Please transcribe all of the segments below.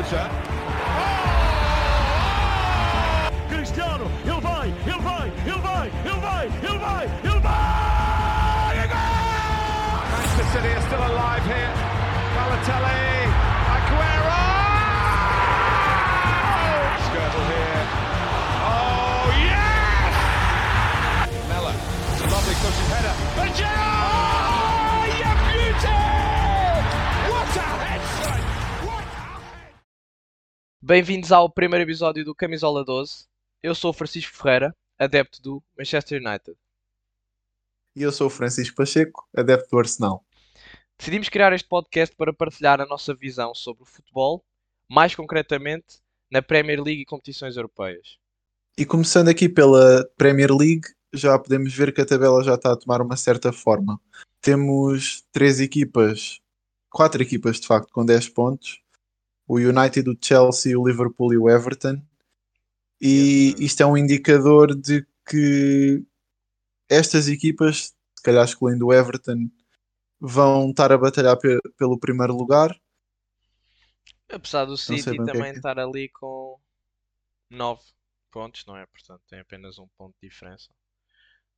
Jota. Bem-vindos ao primeiro episódio do Camisola 12. Eu sou o Francisco Ferreira, adepto do Manchester United. E eu sou o Francisco Pacheco, adepto do Arsenal. Decidimos criar este podcast para partilhar a nossa visão sobre o futebol, mais concretamente na Premier League e competições europeias. E começando aqui pela Premier League, já podemos ver que a tabela já está a tomar uma certa forma. Temos três equipas, quatro equipas de facto, com 10 pontos: o United, o Chelsea, o Liverpool e o Everton. E isto é um indicador de que estas equipas, se calhar excluindo o Everton, vão estar a batalhar pe- pelo primeiro lugar. Apesar do City é também que- estar ali com 9 pontos, não é? Portanto, tem apenas um ponto de diferença.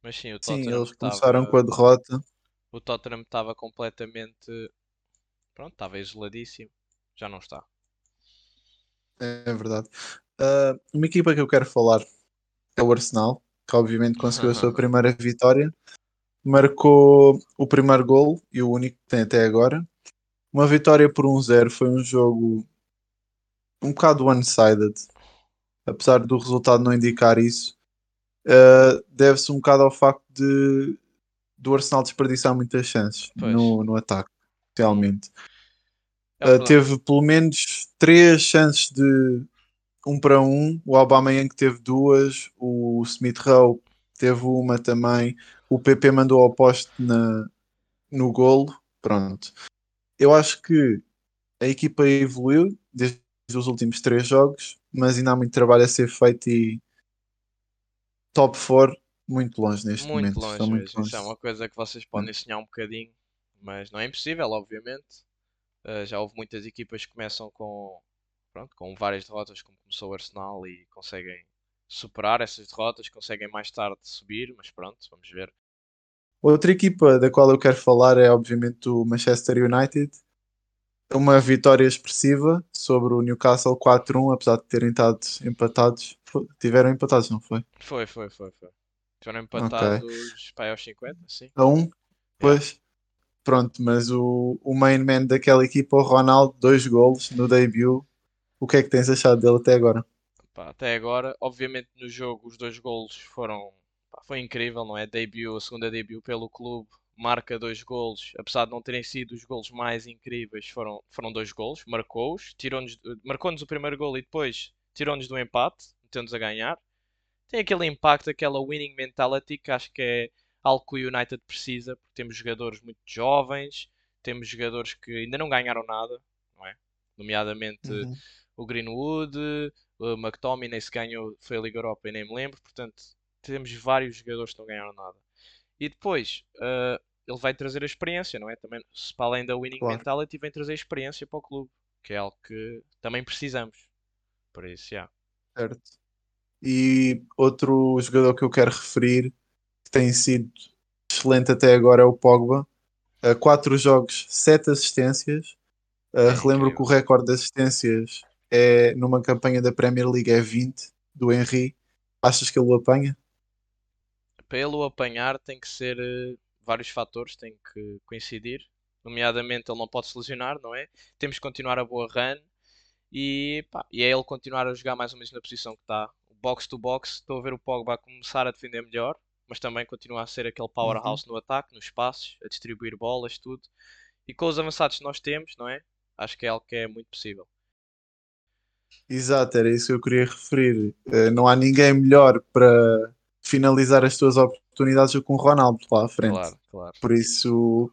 Mas sim, o Sim, Tottenham eles estava- começaram com a derrota. o Tottenham estava completamente. Pronto, estava isoladíssimo. Já não está. É verdade. Ah, uma equipa que eu quero falar é o Arsenal, que obviamente conseguiu a sua primeira vitória. Marcou o primeiro gol e o único que tem até agora. Uma vitória por 1-0 foi um jogo um bocado one-sided, apesar do resultado não indicar isso. Ah, Deve-se um bocado ao facto de do Arsenal desperdiçar muitas chances no, no ataque, realmente. É Uh, teve pelo menos três chances de um para um. O Aubameyang teve duas, o Smith Rowe teve uma também. O PP mandou ao poste na, no golo. Pronto. Eu acho que a equipa evoluiu desde os últimos três jogos, mas ainda há muito trabalho a ser feito e top 4 muito longe neste Muito momento. longe muito mesmo. Isso é longe. uma coisa que vocês podem sonhar um bocadinho, mas não é impossível, obviamente. Uh, já houve muitas equipas que começam com, pronto, com várias derrotas, como começou o Arsenal, e conseguem superar essas derrotas, conseguem mais tarde subir, mas pronto, vamos ver. Outra equipa da qual eu quero falar é obviamente o Manchester United. Uma vitória expressiva sobre o Newcastle 4-1, apesar de terem estado empatados. Tiveram empatados, não foi? Foi, foi, foi, foi. Tiveram empatados para aí aos 50, sim. A 1? Pois. Pronto, mas o, o main man daquela equipa, o Ronaldo, dois golos no debut. O que é que tens achado dele até agora? Pá, até agora, obviamente no jogo os dois golos foram pá, foi incrível, não é? Debut, a segunda debut pelo clube, marca dois golos, apesar de não terem sido os golos mais incríveis, foram, foram dois golos, marcou-os, tirou-nos, marcou-nos o primeiro golo e depois tirou-nos do empate, meteu-nos a ganhar. Tem aquele impacto, aquela winning mentality que acho que é algo que o United precisa, porque temos jogadores muito jovens, temos jogadores que ainda não ganharam nada, não é? Nomeadamente Uhum. o Greenwood, o McTominay se ganhou, foi a Liga Europa e nem me lembro, portanto temos vários jogadores que não ganharam nada. E depois ah, ele vai trazer a experiência, não é? Também, se para além da winning Claro. mentality, vem trazer experiência para o clube, que é algo que também precisamos. Por isso, já. Certo. E outro jogador que eu quero referir, tem sido excelente até agora, é o Pogba. Uh, quatro jogos, sete assistências. Uh, É relembro incrível. que o recorde de assistências é numa campanha da Premier League é 20 do Henry. Achas que ele o apanha? Para ele o apanhar tem que ser eh, vários fatores, tem que coincidir. Nomeadamente ele não pode se lesionar, não é? Temos que continuar a boa run e, pá, e é ele continuar a jogar mais ou menos na posição que está. Box to box, estou a ver o Pogba começar a defender melhor, mas também continua a ser aquele powerhouse no ataque, nos passos, a distribuir bolas, tudo. E com os avançados que nós temos, não é? Acho que é algo que é muito possível. Exato, era isso que eu queria referir. Uh, não há ninguém melhor para finalizar as tuas oportunidades do que um Ronaldo lá à frente. Claro, claro. Por isso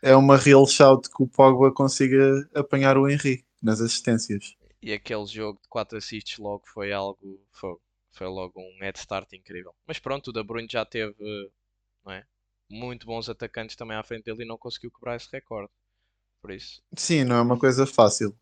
é uma real shout que o Pogba consiga apanhar o Henry nas assistências. E aquele jogo de 4 assists logo foi algo. Foi, foi logo um head start incrível. Mas pronto, o De Bruyne já teve não é? muito bons atacantes também à frente dele e não conseguiu quebrar esse recorde. Por isso, Sim, não é uma coisa fácil.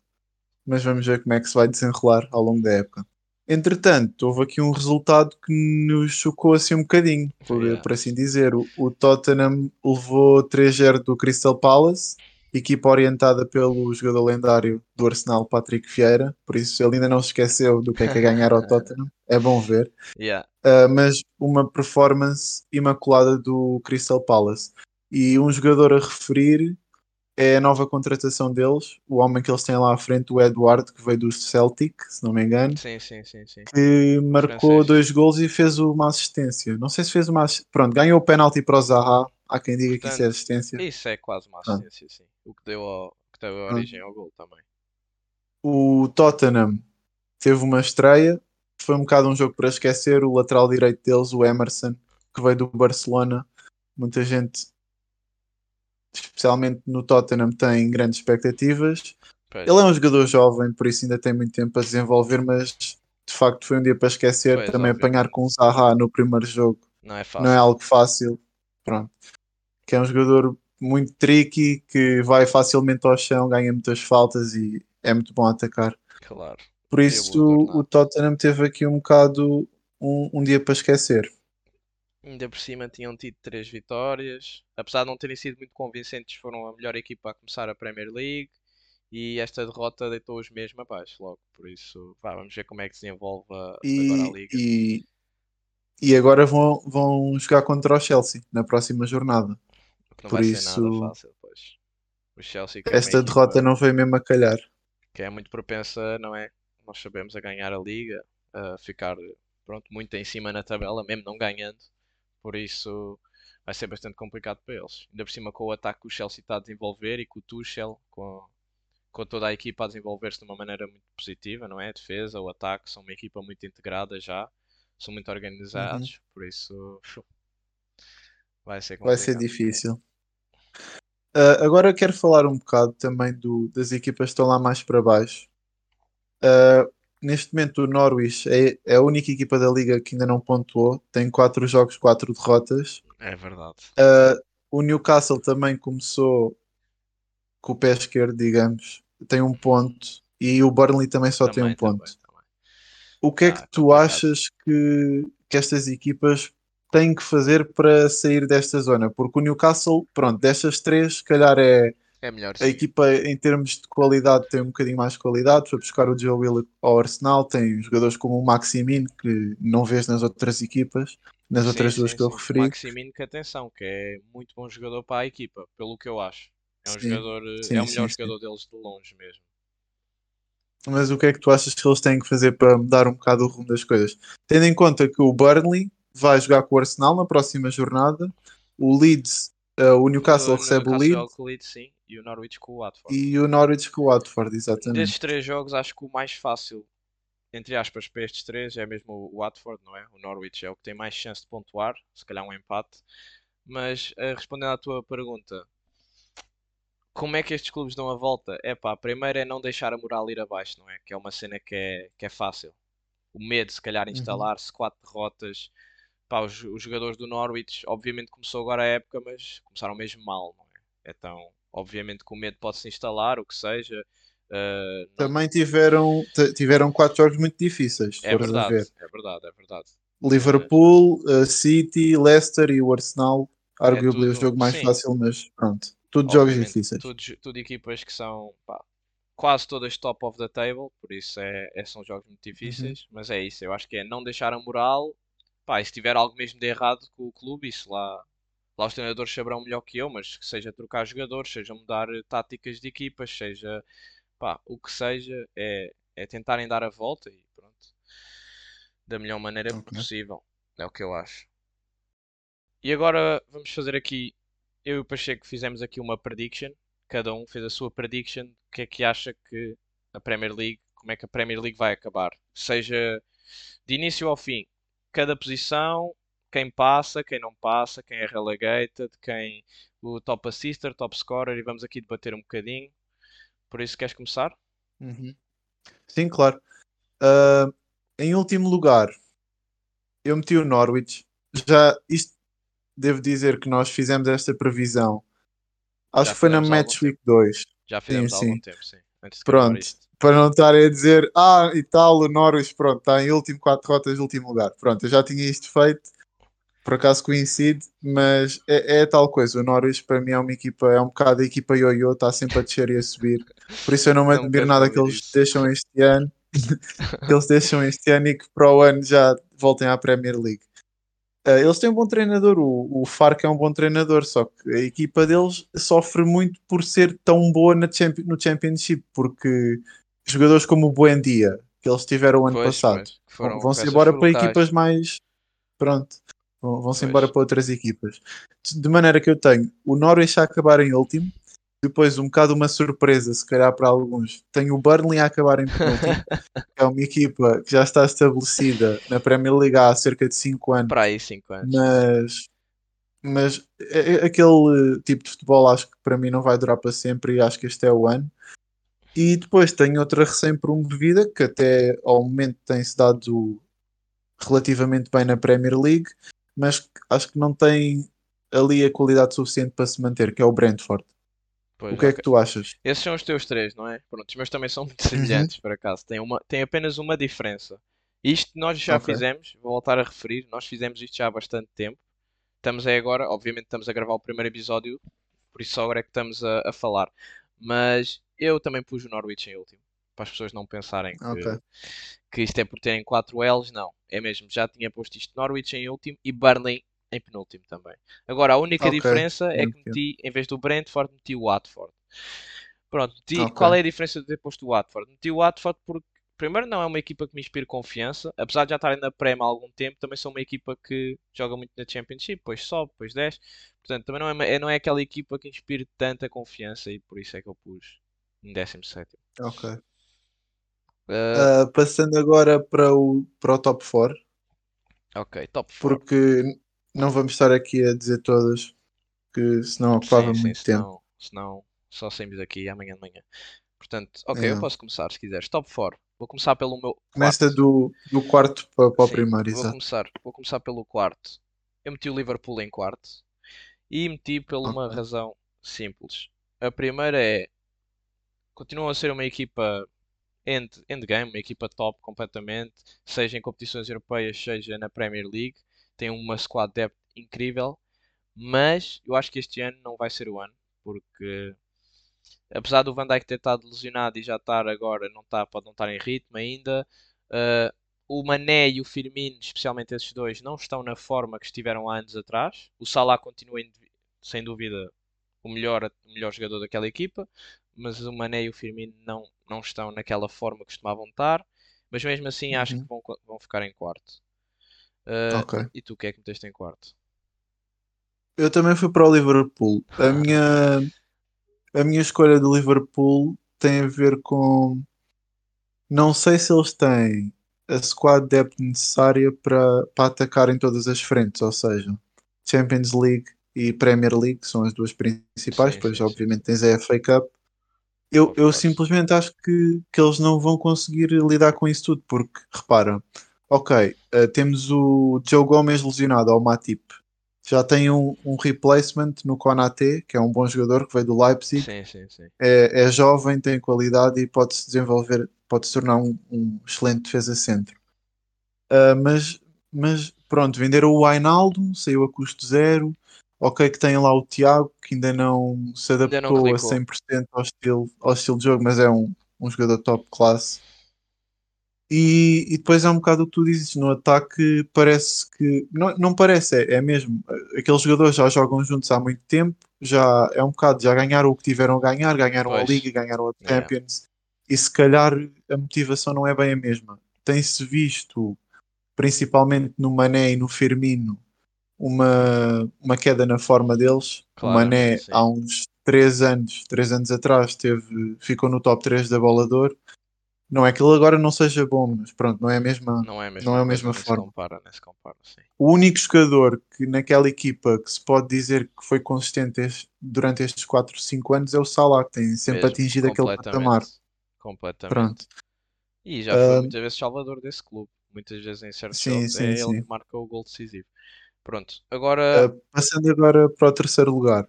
mas vamos ver como é que se vai desenrolar ao longo da época. Entretanto, houve aqui um resultado que nos chocou assim um bocadinho, por, Yeah. por assim dizer. O, o Tottenham levou 3-0 do Crystal Palace, equipa orientada pelo jogador lendário do Arsenal, Patrick Vieira, por isso ele ainda não se esqueceu do que é que é ganhar ao Tottenham, é bom ver. Yeah. Uh, mas uma performance imaculada do Crystal Palace. E um jogador a referir é a nova contratação deles, o homem que eles têm lá à frente, o Edward, que veio do Celtic, se não me engano, Sim, sim, sim, sim. que marcou Francês. dois gols e fez uma assistência. Não sei se fez uma assistência. Pronto, ganhou o penalti para o Zaha. Há quem diga que isso é Portanto, assistência. Isso é quase uma assistência, sim. O que deu, ao, que deu a origem ao gol também. O Tottenham teve uma estreia. Foi um bocado um jogo para esquecer. O lateral direito deles, o Emerson, que veio do Barcelona. Muita gente, especialmente no Tottenham, tem grandes expectativas. Pois, Ele é um jogador jovem, por isso ainda tem muito tempo a desenvolver, mas de facto foi um dia para esquecer. Pois, Também obviamente. apanhar com o Zaha no primeiro jogo não é fácil. não é algo fácil. Pronto. Que é um jogador muito tricky, que vai facilmente ao chão, ganha muitas faltas e é muito bom atacar. Claro. Por isso o Tottenham teve aqui um bocado um, um dia para esquecer. Ainda por cima tinham tido três vitórias. Apesar de não terem sido muito convincentes, foram a melhor equipa a começar a Premier League. E esta derrota deitou-os mesmo abaixo logo. Por isso, vá, vamos ver como é que se desenvolve a- agora a E, Liga. e, e agora vão, vão jogar contra o Chelsea na próxima jornada. Não por vai isso, ser nada fácil, pois. O Chelsea que é Esta equipa derrota não veio mesmo a calhar. que é muito propensa, não é? Nós sabemos a ganhar a Liga, a ficar pronto, muito em cima na tabela, mesmo não ganhando. Por isso vai ser bastante complicado para eles. Ainda por cima com o ataque que o Chelsea está a desenvolver e com o Tuchel, com, com toda a equipa a desenvolver-se de uma maneira muito positiva, não é? A defesa, o ataque, são uma equipa muito integrada já, são muito organizados, por isso vai ser Vai ser complicado. difícil. Ah, agora quero falar um bocado também do, das equipas que estão lá mais para baixo. Ah, neste momento o Norwich é, é a única equipa da liga que ainda não pontuou. Tem 4 jogos, 4 derrotas. É verdade. Ah, o Newcastle também começou com o pé esquerdo, digamos. Tem um ponto. E o Burnley também só tem um Também, também, ponto. também. O que é Ah, que tu complicado. achas que, que estas equipas têm que fazer para sair desta zona? Porque o Newcastle, pronto, destas três, se calhar é É melhor a sim. equipa em termos de qualidade tem um bocadinho mais qualidade. Foi buscar o Joe Willock ao Arsenal, tem jogadores como o Maximin, que não vês nas outras equipas, nas Sim, outras duas sim, que eu sim. referi. Maximino, que atenção, que é muito bom jogador para a equipa, pelo que eu acho. É um Sim, jogador, eh, sim, é o sim, melhor sim. jogador deles de longe mesmo. Mas o que é que tu achas que eles têm que fazer para mudar um bocado o rumo das coisas? Tendo em conta que o Burnley vai jogar com o Arsenal na próxima jornada, o Leeds, eh, o Newcastle O recebe o Newcastle Leeds joga com o Leeds, sim, e o Norwich com o Watford. e o Norwich com o Watford, exatamente. Destes três jogos, acho que o mais fácil, entre aspas, para estes três é mesmo o Watford, não é? O Norwich é o que tem mais chance de pontuar, se calhar um empate. Mas, eh, respondendo à tua pergunta, como é que estes clubes dão a volta? É pá, primeiro é não deixar a moral ir abaixo, não é? Que é uma cena que é, que é fácil. O medo, se calhar, Uhum. instalar-se, quatro derrotas. Pá, os, os jogadores do Norwich, obviamente começou agora a época, mas começaram mesmo mal, não é? Então, obviamente que o medo pode se instalar, o que seja. eh, não- Também tiveram, tiveram quatro jogos muito difíceis, é verdade, é verdade, é verdade. Liverpool, uh, City, Leicester e o Arsenal. Arguably o É tudo- jogo mais sim. fácil, mas pronto. Tudo jogos difíceis. Tudo, tudo equipas que são pá, quase todas top of the table, por isso é, é- são jogos muito Uhum. difíceis. Mas é isso, eu acho que é não deixar a moral. Pá, e se tiver algo mesmo de errado com o clube, isso lá, lá os treinadores saberão melhor que eu, mas que seja trocar jogadores, seja mudar táticas de equipas, seja pá, o que seja, é, é tentarem dar a volta e pronto. Da melhor maneira Ok. possível. É o que eu acho. E agora vamos fazer aqui. Eu e o Pacheco fizemos aqui uma prediction. Cada um fez a sua prediction. O que é que acha que a Premier League, como é que a Premier League vai acabar? Seja de início ao fim, cada posição, quem passa, quem não passa, quem é relegated, quem o top assister, top scorer, e vamos aqui debater um bocadinho. Por isso, queres começar? Uhum. Sim, claro. Uh, em último lugar, eu meti o Norwich. Já isto devo dizer que nós fizemos esta previsão. Acho Já que foi na há algum Match Week 2. Já fizemos há sim. algum tempo, sim. De gravar Pronto. Para não estarem a dizer, ah, e tal, o Norwich, pronto, está em último, quatro rotas, último lugar. Pronto, eu já tinha isto feito, por acaso coincide, mas é, é tal coisa. O Norwich para mim é uma equipa, é um bocado a equipa ioiô, está sempre a descer e a subir. Por isso eu não me Não admiro nada que eles deixam este ano, que eles deixam este ano e que para o ano já voltem à Premier League. Uh, eles têm um bom treinador, o, o Farc é um bom treinador, só que a equipa deles sofre muito por ser tão boa na champi- no Championship, porque jogadores como o Buendia, que eles tiveram o ano Pois, passado, pois, vão-se embora para fulcrais. equipas mais. Pronto, vão- vão-se embora para outras equipas. De maneira que eu tenho o Norwich a acabar em último, depois um bocado uma surpresa, se calhar para alguns, tenho o Burnley a acabar em penúltimo, que é uma equipa que já está estabelecida na Premier League há cerca de 5 anos Para aí 5 anos. mas mas é- é- aquele tipo de futebol acho que para mim não vai durar para sempre e acho que este é o ano. E depois tenho outra recém-promovida que até ao momento tem-se dado relativamente bem na Premier League, mas acho que não tem ali a qualidade suficiente para se manter, que é o Brentford. Pois, o que é ok. que tu achas? Esses são os teus três, não é? Pronto, os meus também são muito Uhum. semelhantes, por acaso. Tem, uma, tem apenas uma diferença. Isto nós já Ok. fizemos, vou voltar a referir, nós fizemos isto já há bastante tempo. Estamos aí agora, obviamente estamos a gravar o primeiro episódio, por isso só agora é que estamos a, a falar. Mas eu também pus o Norwich em último, para as pessoas não pensarem que, Ok. que isto é por terem 4 L's, não. É mesmo, já tinha posto isto Norwich em último e Burnley em penúltimo também. Agora, a única Ok, diferença é que meti, em vez do Brentford, meti o Watford. Pronto, meti, Ok. qual é a diferença de ter posto o Watford? Meti o Watford porque, primeiro, não é uma equipa que me inspire confiança, apesar de já estarem na Prem há algum tempo, também são uma equipa que joga muito na Championship, depois sobe, depois desce. Portanto, também não é- não é aquela equipa que inspire tanta confiança e por isso é que eu pus em 17. Ok. Uh, Ah, passando agora para o, para o top 4, ok, top 4. porque não vamos estar aqui a dizer todas, que senão ocupava Sim, sim, muito tempo. senão, senão só saímos daqui amanhã de manhã. Portanto, ok, eu É. posso começar se quiseres. Top 4. Vou começar pelo meu Começa do, do quarto para, para o primeiro, vou exato. começar, vou começar pelo quarto. Eu meti o Liverpool em quarto e meti por uma razão simples. A primeira é continuam a ser uma equipa end, endgame, uma equipa top completamente, seja em competições europeias, seja na Premier League. Tem uma squad depth incrível, mas eu acho que este ano não vai ser o ano, porque apesar do Van Dijk ter estado lesionado e já estar agora, não está, pode não estar em ritmo ainda. eh, o Mané e o Firmino, especialmente esses dois, não estão na forma que estiveram há anos atrás. O Salah continua, em- sem dúvida, o melhor, o melhor jogador daquela equipa, mas o Mané e o Firmino não, não estão naquela forma que costumavam estar. Mas mesmo assim, acho que Uhum. vão, vão ficar em quarto. Eh, Ok. E tu, o que é que meteste em quarto? Eu também fui para o Liverpool. A minha, a minha escolha do Liverpool tem a ver com. Não sei se eles têm a squad depth necessária para, para atacar em todas as frentes, ou seja, Champions League e Premier League, são as duas principais, Sim, pois sim, sim. obviamente tens a FA Cup. Eu, eu simplesmente acho que, que eles não vão conseguir lidar com isso tudo, porque repara, ok, eh, temos o Joe Gomes lesionado ao Matip, já tem um, um replacement no Konate, que é um bom jogador que veio do Leipzig, Sim, sim, sim. é, é jovem, tem qualidade e pode se desenvolver, pode se tornar um, um excelente defesa centro. Ah, mas, mas pronto, venderam o Wijnaldum, saiu a custo zero. Ok, que tem lá o Tiago, que ainda não se Ainda não adaptou a clicou. 100% ao estilo, ao estilo de jogo, mas é um, um jogador top classe. E, e depois é um bocado o que tu dizes, no ataque parece que. Não, não parece, é, é mesmo. Aqueles jogadores já jogam juntos há muito tempo, já é um bocado, já ganharam o que tiveram a ganhar, ganharam a Pois. Liga, ganharam a. Champions, e se calhar a motivação não é bem a mesma. Tem-se visto, principalmente no Mané e no Firmino, uma, uma queda na forma deles. O Mané, sim. há uns 3 anos, 3 anos atrás, teve, ficou no top 3 da bola de ouro. Não é que ele agora não seja bom, mas pronto, não é a mesma, Não é a mesma, não é a mesma forma. compara, compara. O único jogador que naquela equipa que se pode dizer que foi consistente este- durante estes 4, 5 anos é o Salah, que tem sempre Mesmo, atingido aquele patamar. completamente. Pronto. E já foi Ah, muitas vezes salvador desse clube. Muitas vezes em certos Sim, jogos é sim, ele que marca o gol decisivo. Pronto, agora Uh, passando agora para o terceiro lugar,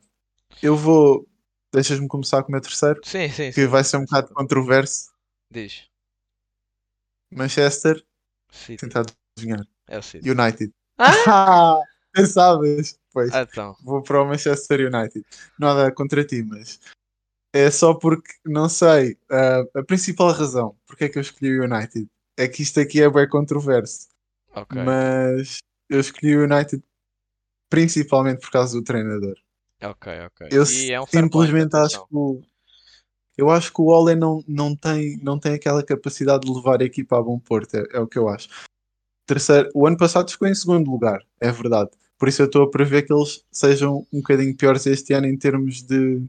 eu vou. Deixas-me começar com o meu terceiro, sim, sim, que sim. vai ser um bocado controverso. Diz. Manchester, City. tentar adivinhar. É o City. United. Ah! Ah, pensavas? Pois, Então. vou para o Manchester United. Nada contra ti, mas é só porque, não sei, ah, a principal razão porque é que eu escolhi o United é que isto aqui é bem controverso, Ok. mas eu escolhi o United principalmente por causa do treinador. Ok, ok. Eu é um simplesmente acho atenção. que o, eu acho que o Ole não, não, tem, não tem aquela capacidade de levar a equipa a bom porto, é, é o que eu acho. Terceiro, o ano passado ficou em segundo lugar, é verdade. Por isso eu estou a prever que eles sejam um bocadinho piores este ano em termos de,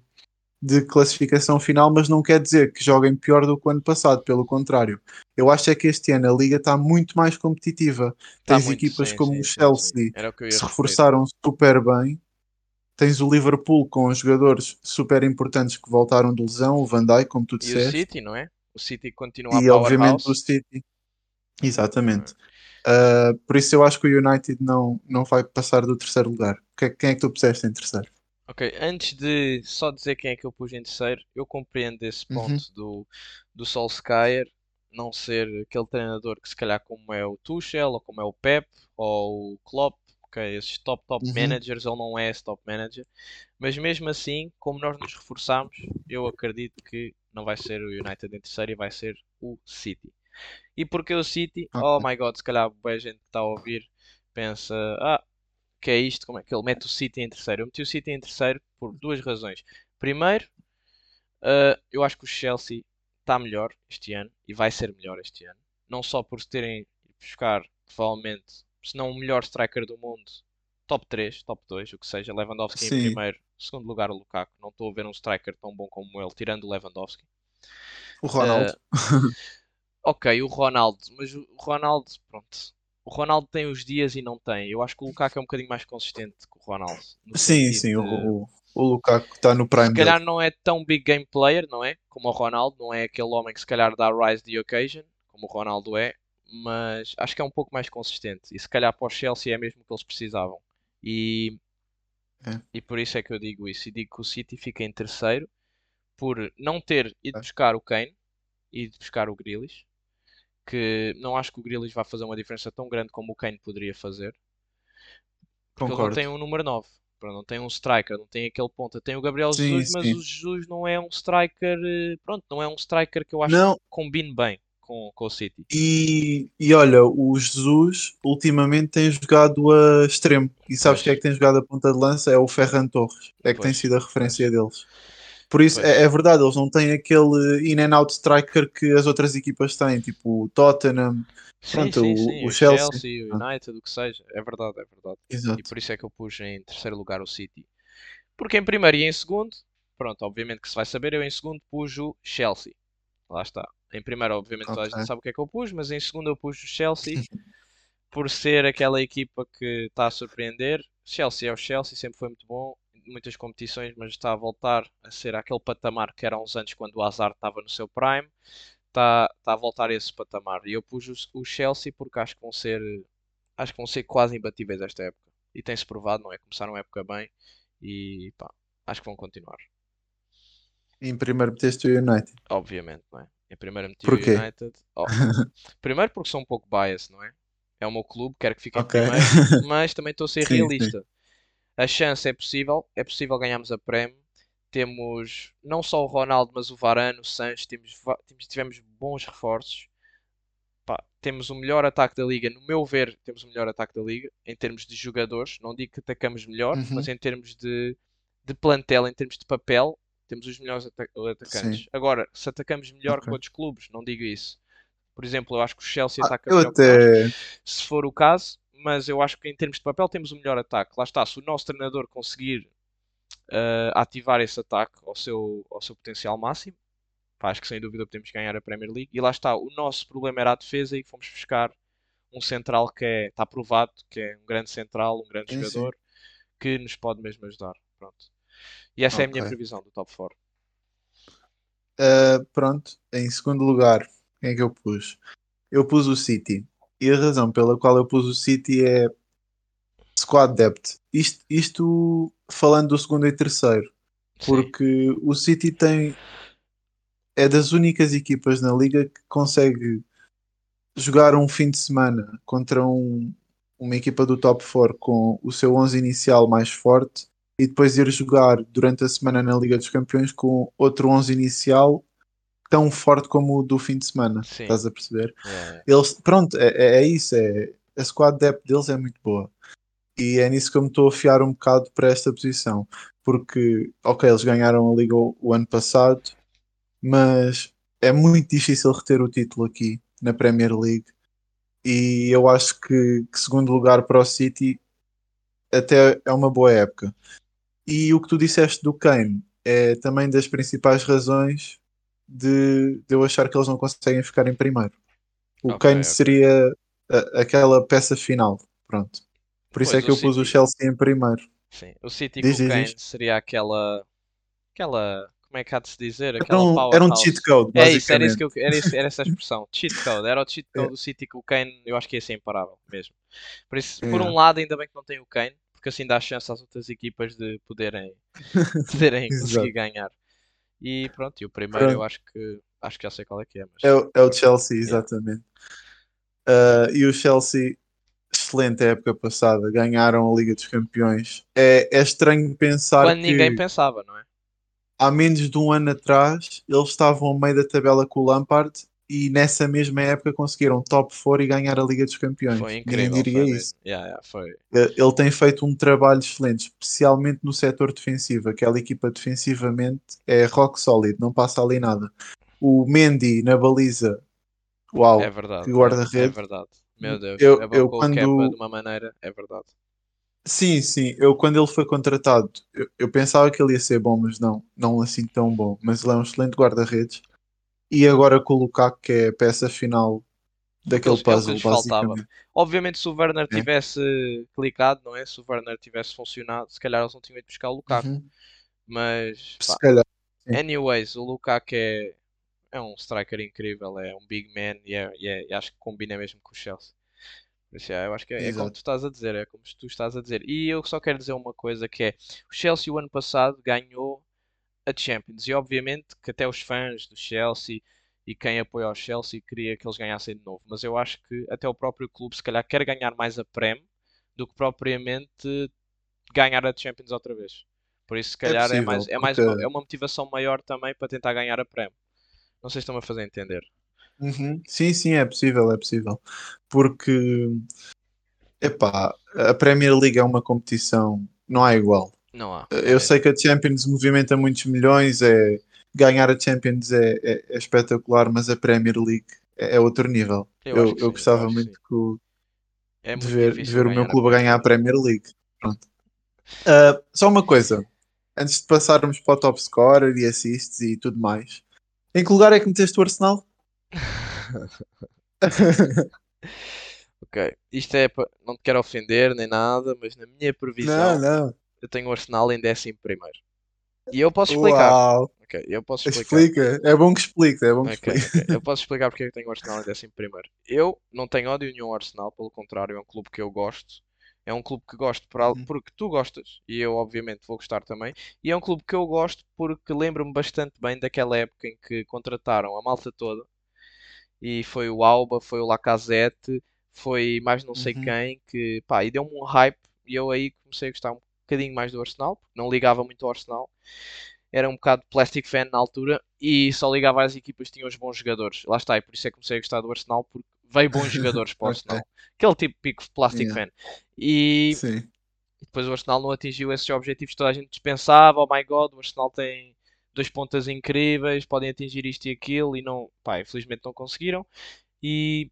de classificação final, mas não quer dizer que joguem pior do que o ano passado, pelo contrário. Eu acho é que este ano a liga está muito mais competitiva. Tá Tens muito, equipas sim, como sim, o. Chelsea, que se reforçaram super bem. Tens o Liverpool com os jogadores super importantes que voltaram de lesão, o Van Dijk, como tu E o disseste, City, não é? O City continua a e obviamente o City. Exatamente. Uh, por isso eu acho que o United não, não vai passar do terceiro lugar. Que- Quem é que tu puseste em terceiro? Ok, antes de só dizer quem é que eu pus em terceiro, eu compreendo esse Uhum. ponto do, do Solskjaer não ser aquele treinador que se calhar como é o Tuchel, ou como é o Pep, ou o Klopp, ok, esses top top Uhum. managers, ele não é esse top manager, mas mesmo assim, como nós nos reforçamos, eu acredito que não vai ser o United em terceiro e vai ser o City. E porque o City, oh Ok. my god, se calhar boa gente que está a ouvir pensa, ah, que é isto, como é que ele mete o City em terceiro? Eu meti o City em terceiro por duas razões. Primeiro, ah, eu acho que o Chelsea está melhor este ano e vai ser melhor este ano. Não só por se terem ido buscar, provavelmente, se não o melhor striker do mundo, top 3, top 2, o que seja, Lewandowski em Sim. primeiro, segundo lugar o Lukaku. Não estou a ver um striker tão bom como ele, tirando o Lewandowski. O Ronaldo. Ok, o Ronaldo, mas o Ronaldo, pronto. O Ronaldo tem os dias e não tem. Eu acho que o Lukaku é um bocadinho mais consistente que o Ronaldo. sim, sim, de- o, o Lukaku está no prime se calhar dele. não é tão big game player, não é? Como o Ronaldo, não é aquele homem que se calhar dá rise the occasion, como o Ronaldo é, mas acho que é um pouco mais consistente. E se calhar para o Chelsea é mesmo o que eles precisavam. E, É. e por isso é que eu digo isso. E digo que o City fica em terceiro por não ter ido É. buscar o Kane e ido buscar o Grealish. Que não acho que o Grealish vá fazer uma diferença tão grande como o Kane poderia fazer. Porque ele não Concordo. tem um número 9. Não tem um striker, não tem aquele ponta. Tem o Gabriel Sim, Jesus, mas sim. o Jesus não é um striker. eh, Pronto, não é um striker que eu acho Não, que combine bem com, com o City. e, e olha, o Jesus ultimamente tem jogado a extremo. E sabes Pois. quem é que tem jogado a ponta de lança? É o Ferran Torres. É que tem Pois, sido a referência deles. Por isso, é, é verdade, eles não têm aquele in and out striker que as outras equipas têm, tipo o Tottenham. Sim, sim, o- sim. o O Chelsea. Chelsea, o United, o que seja. É verdade, é verdade. Exato. E por isso é que eu pus em terceiro lugar o City. Porque em primeiro e em segundo, pronto, obviamente que se vai saber, eu em segundo pus o Chelsea. Lá está. Em primeiro, obviamente, toda a gente sabe o que é que eu pus, mas em segundo eu pus o Chelsea por ser aquela equipa que está a surpreender. Chelsea é o Chelsea, sempre foi muito bom, em muitas competições, mas está a voltar a ser aquele patamar que era há uns anos quando o Hazard estava no seu prime. Está, está a voltar a esse patamar. E eu pus o, o Chelsea porque acho que vão ser acho que vão ser quase imbatíveis esta época. E tem-se provado, não é? Começaram a época bem e pá, acho que vão continuar. Em primeiro meteste o United. Obviamente, não é? Em primeiro meti Porquê? o United. Oh, primeiro porque sou um pouco biased, não é? É o meu clube, quero que fique em Ok. primeiro, mas também estou a ser Sim, realista. A chance é possível, é possível ganharmos a Prem. Temos não só o Ronaldo, mas o Varane, o Sancho, temos, tivemos bons reforços. Pá, temos o melhor ataque da liga, no meu ver, temos o melhor ataque da liga em termos de jogadores. Não digo que atacamos melhor, Uhum. mas em termos de, de plantel, em termos de papel, temos os melhores ata- atacantes. Sim. Agora, se atacamos melhor Ok. que outros clubes, não digo isso. Por exemplo, eu acho que o Chelsea Ah, ataca melhor nós se for o caso, mas eu acho que em termos de papel temos o melhor ataque. Lá está, se o nosso treinador conseguir eh, ativar esse ataque ao seu, ao seu potencial máximo, pá, acho que sem dúvida podemos ganhar a Premier League. E lá está, o nosso problema era a defesa e fomos buscar um central que é, está provado, que é um grande central, um grande Sim, sim. jogador, que nos pode mesmo ajudar. Pronto. E essa é a minha previsão do top 4. Uh, pronto, em segundo lugar, quem é que eu pus? Eu pus o City. E a razão pela qual eu pus o City é squad depth. Isto, isto falando do segundo e terceiro, Sim, porque o City tem é das únicas equipas na liga que consegue jogar um fim de semana contra um, uma equipa do top 4 com o seu 11 inicial mais forte e depois ir jogar durante a semana na Liga dos Campeões com outro 11 inicial tão forte como o do fim de semana. Sim. Estás a perceber? É, Eles, pronto, é, é- é isso. É, a squad depth deles é muito boa. E é nisso que eu me estou a fiar um bocado para esta posição. Porque, ok, eles ganharam a Liga o, ano passado, mas é muito difícil reter o título aqui na Premier League. E eu acho que, que segundo lugar para o City até é uma boa época. E o que tu disseste do Kane é também das principais razões de, de eu achar que eles não conseguem ficar em primeiro. O Ok, Kane ok. seria a- aquela peça final. Pronto. Por isso Pois, é que eu pus o City- Chelsea em primeiro. sim. O City Diz, com o Kane seria aquela. Aquela. Como é que há de se dizer? Era Aquela um, era um cheat code, É isso, era, isso que eu, era, isso, era essa expressão. Cheat code. Era o cheat code É. do City com o Kane. Eu acho que ia ser imparável mesmo. Por isso, É. por um lado, ainda bem que não tem o Kane, porque assim dá chance às outras equipas de poderem, poderem conseguir ganhar. E pronto, e o primeiro eu Pronto. acho que acho que já sei qual é que é. Mas... É, o- é o Chelsea, exatamente. Uh, e o Chelsea, excelente a época passada, ganharam a Liga dos Campeões. É, é estranho pensar Quando que ninguém pensava, não é? há menos de um ano atrás eles estavam ao meio da tabela com o Lampard e nessa mesma época conseguiram top 4 e ganhar a Liga dos Campeões. Foi Ninguém incrível. diria Foi, isso. Yeah, yeah, foi. Ele tem feito um trabalho excelente, especialmente no setor defensivo. Aquela equipa defensivamente é rock solid, não passa ali nada. O Mendy na baliza, uau, É verdade. que É, é verdade. Meu Deus, Eu- abocou eu quando- Kepa de uma maneira. É verdade. Sim, sim. Eu quando ele foi contratado, eu, eu pensava que ele ia ser bom, mas não, não assim tão bom. Mas ele é um excelente guarda-redes. E agora com o Lukaku, que é a peça final daquele é puzzle, lhes faltava. Obviamente, se o Werner É. tivesse clicado, não é? Se o Werner tivesse funcionado, se calhar eles não tinham ido buscar o Lukaku. Uhum. Mas, Se pá, calhar. Sim. anyways, o Lukaku é, é um striker incrível, é um big man e, é, e é- e acho que combina mesmo com o Chelsea. Isso, é, eu acho que é, é como tu estás a dizer, é como tu estás a dizer. E eu só quero dizer uma coisa que é, o Chelsea o ano passado ganhou a Champions e obviamente que até os fãs do Chelsea e quem apoia o Chelsea queria que eles ganhassem de novo, mas eu acho que até o próprio clube se calhar quer ganhar mais a Prem do que propriamente ganhar a Champions outra vez. Por isso se calhar é, possível, mais, é mais uma, é uma motivação maior também para tentar ganhar a Prem. Não sei se estão a fazer entender. Uhum. Sim, sim, é possível, é possível. Porque, epá, a Premier League é uma competição, não há igual. Não há. Eu É, sei que a Champions movimenta muitos milhões, é, ganhar a Champions é, é- é espetacular, mas a Premier League é, é outro nível. Eu Eu, eu sim, gostava eu muito que é de muito ver, de ver o meu clube a ganhar a Premier League. Pronto. Ah, só uma coisa, antes de passarmos para o top scorer e assists e tudo mais, em que lugar é que meteste o Arsenal? Ok, isto é pa- não te quero ofender nem nada, mas na minha previsão não, não. eu tenho o Arsenal em décimo primeiro. E eu posso explicar. Uau, Ok, eu posso explicar. explica. É bom que explique, é bom que Ok, explique. ok. Eu posso explicar porque é que tenho o Arsenal em décimo primeiro. Eu não tenho ódio nenhum ao Arsenal, pelo contrário, é um clube que eu gosto. É um clube que gosto por Uhum. porque tu gostas e eu obviamente vou gostar também. E é um clube que eu gosto porque lembro-me bastante bem daquela época em que contrataram a malta toda. E foi o Alba, foi o Lacazette, foi mais não sei Uhum. quem que, pá, e deu-me um hype e eu aí comecei a gostar um bocadinho mais do Arsenal, porque não ligava muito ao Arsenal. Era um bocado plastic fan na altura e só ligava às equipas que tinham os bons jogadores. Lá está, e por isso é que comecei a gostar do Arsenal, porque veio bons jogadores para o. Arsenal. Aquele tipo pico de plastic Yeah. fan. E Sim. depois o Arsenal não atingiu esses objetivos que toda a gente dispensava. Oh my god, o Arsenal tem dois pontas incríveis, podem atingir isto e aquilo, e não, pá, infelizmente não conseguiram. E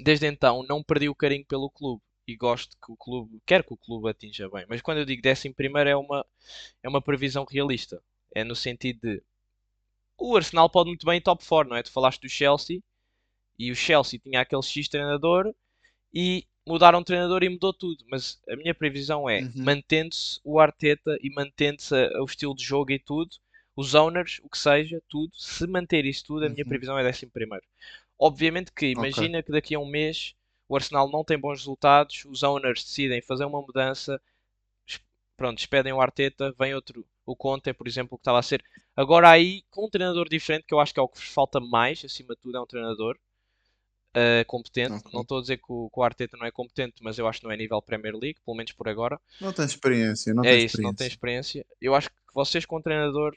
desde então não perdi o carinho pelo clube e gosto que o clube, quero que o clube atinja bem. Mas quando eu digo décimo primeiro é uma, é uma previsão realista. É no sentido de o Arsenal pode muito bem em top 4, não é? Tu falaste do Chelsea e o Chelsea tinha aquele X treinador e mudaram o treinador e mudou tudo. Mas a minha previsão é Uhum. mantendo-se o Arteta e mantendo-se o estilo de jogo e tudo, os owners, o que seja, tudo, se manter isso tudo, a minha Uhum. previsão é décimo primeiro. Obviamente que imagina que daqui a um mês o Arsenal não tem bons resultados, os owners decidem fazer uma mudança, pronto, despedem o Arteta, vem outro, o Conte, por exemplo, que estava a ser. Agora aí, com um treinador diferente, que eu acho que é o que falta mais, acima de tudo, é um treinador uh, competente. Ok. Não estou a dizer que o, que o Arteta não é competente, mas eu acho que não é nível Premier League, pelo menos por agora. Não tem experiência, não é tem isso, não tem experiência. experiência. Eu acho que vocês com o treinador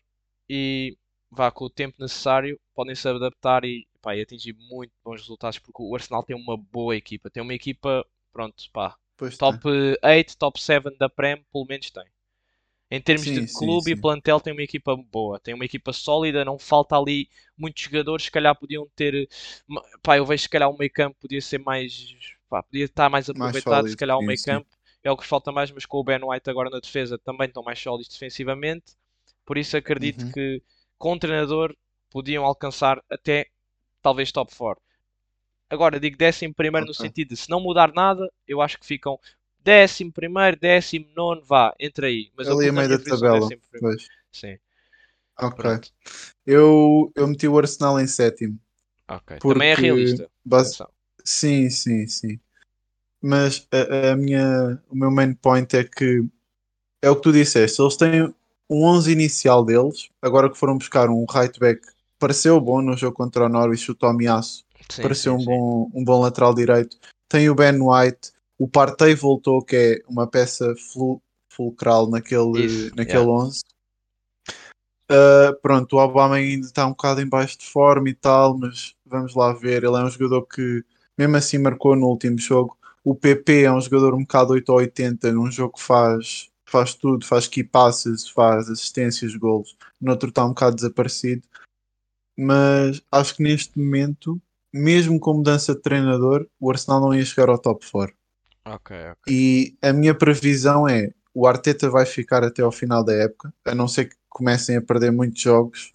e vá com o tempo necessário podem se adaptar e, pá, e atingir muito bons resultados porque o Arsenal tem uma boa equipa, tem uma equipa, pronto, pá, Pois top tem. 8, top 7 da Prem, pelo menos tem. Em termos Sim, de sim, clube e sim. plantel, tem uma equipa boa, tem uma equipa sólida, não falta ali muitos jogadores, se calhar podiam ter, pá, eu vejo se calhar o meio campo podia ser mais, pá, podia estar mais Mais aproveitado, se sólido, calhar o sim, meio sim. campo é o que falta mais, mas com o Ben White agora na defesa também estão mais sólidos defensivamente, por isso acredito Uhum. que com o treinador podiam alcançar até talvez top 4. Agora digo décimo primeiro no Ok. sentido de se não mudar nada, eu acho que ficam décimo primeiro, décimo nono, vá, entre aí. Mas Ali a meio da tabela. Sim, Ok. pronto. Eu, eu meti o Arsenal em sétimo. Ok. Também é Porque realista. base-. Sim, sim, sim. Mas a, a minha, o meu main point é que é o que tu disseste. Eles têm um 11 inicial deles. Agora que foram buscar um right back, pareceu bom no jogo contra o Norwich, o Tomiasso. Sim, Pareceu sim, um sim. bom, um bom lateral direito. Tem o Ben White. O Partey voltou, que é uma peça flu- fulcral naquele, Isso, naquele yeah. 11. Uh, pronto, o Obama ainda está um bocado em baixo de forma e tal, mas vamos lá ver. Ele é um jogador que, mesmo assim, marcou no último jogo. O PP é um jogador um bocado 8 ou 80, num jogo que faz, faz tudo, faz key passes, faz assistências, golos. No outro está um bocado desaparecido. Mas acho que neste momento, mesmo com mudança de treinador, o Arsenal não ia chegar ao top 4. Ok, ok. E a minha previsão é o Arteta vai ficar até ao final da época, a não ser que comecem a perder muitos jogos.